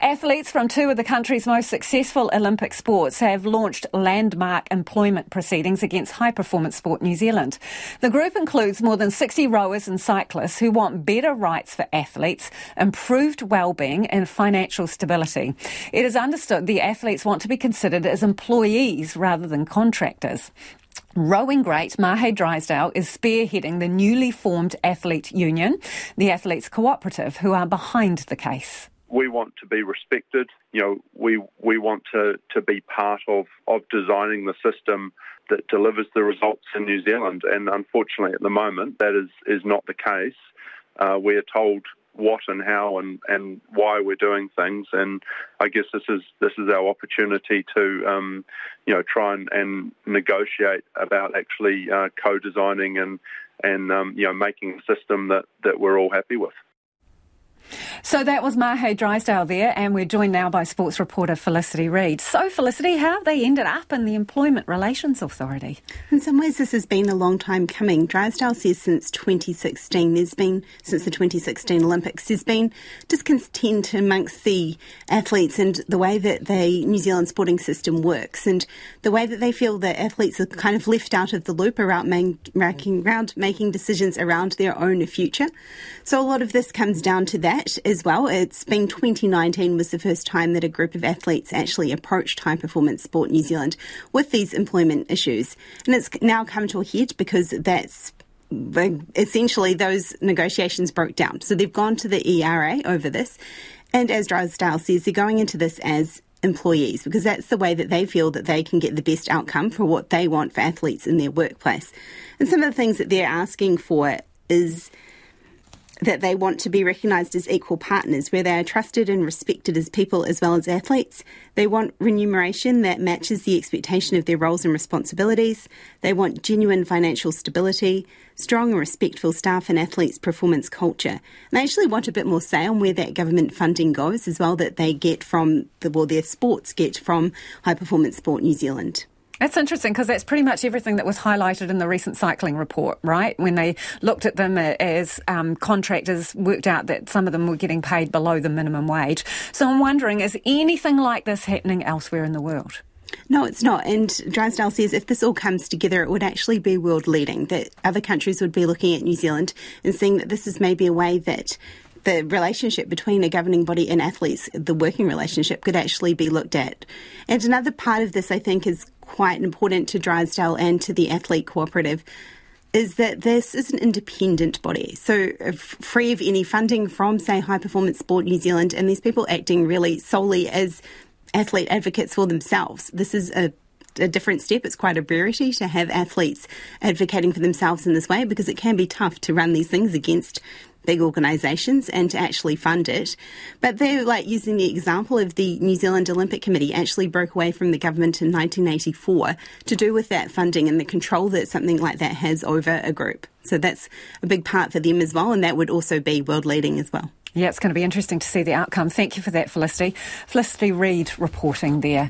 Athletes from two of the country's most successful Olympic sports have launched landmark employment proceedings against High Performance Sport New Zealand. The group includes more than 60 rowers and cyclists who want better rights for athletes, improved well-being and financial stability. It is understood the athletes want to be considered as employees rather than contractors. Rowing great Mahe Drysdale is spearheading the newly formed Athlete Union, the Athletes Cooperative, who are behind the case we want to be respected. You know, we we want to, to be part of, of designing the system that delivers the results in New Zealand. And unfortunately, at the moment, that is, is not the case. Uh, we are told what and how and, and why we're doing things. And I guess this is this is our opportunity to um, you know try and, and negotiate about actually uh, co-designing and and um, you know making a system that, that we're all happy with. So that was Mahe Drysdale there, and we're joined now by sports reporter Felicity Reid. So, Felicity, how have they ended up in the Employment Relations Authority? In some ways, this has been a long time coming. Drysdale says since 2016, there's been, since the 2016 Olympics, there's been discontent amongst the athletes and the way that the New Zealand sporting system works and the way that they feel that athletes are kind of left out of the loop around making, around making decisions around their own future. So, a lot of this comes down to that as well. It's been 2019 was the first time that a group of athletes actually approached High Performance Sport New Zealand with these employment issues. And it's now come to a head because that's essentially those negotiations broke down. So they've gone to the ERA over this. And as Drysdale says, they're going into this as employees because that's the way that they feel that they can get the best outcome for what they want for athletes in their workplace. And some of the things that they're asking for is that they want to be recognised as equal partners, where they are trusted and respected as people as well as athletes. They want remuneration that matches the expectation of their roles and responsibilities. They want genuine financial stability, strong and respectful staff and athletes' performance culture. And they actually want a bit more say on where that government funding goes as well that they get from, the, well, their sports get from High Performance Sport New Zealand. That's interesting because that's pretty much everything that was highlighted in the recent cycling report, right? When they looked at them as um, contractors, worked out that some of them were getting paid below the minimum wage. So I'm wondering, is anything like this happening elsewhere in the world? No, it's not. And Drysdale says if this all comes together, it would actually be world leading, that other countries would be looking at New Zealand and seeing that this is maybe a way that the relationship between a governing body and athletes, the working relationship, could actually be looked at. And another part of this, I think, is quite important to Drysdale and to the athlete cooperative is that this is an independent body, so uh, free of any funding from, say, High Performance Sport New Zealand, and these people acting really solely as athlete advocates for themselves. This is a a different step. It's quite a rarity to have athletes advocating for themselves in this way because it can be tough to run these things against big organisations and to actually fund it. But they're like using the example of the New Zealand Olympic Committee actually broke away from the government in 1984 to do with that funding and the control that something like that has over a group. So that's a big part for them as well, and that would also be world leading as well. Yeah, it's going to be interesting to see the outcome. Thank you for that, Felicity. Felicity Reid reporting there.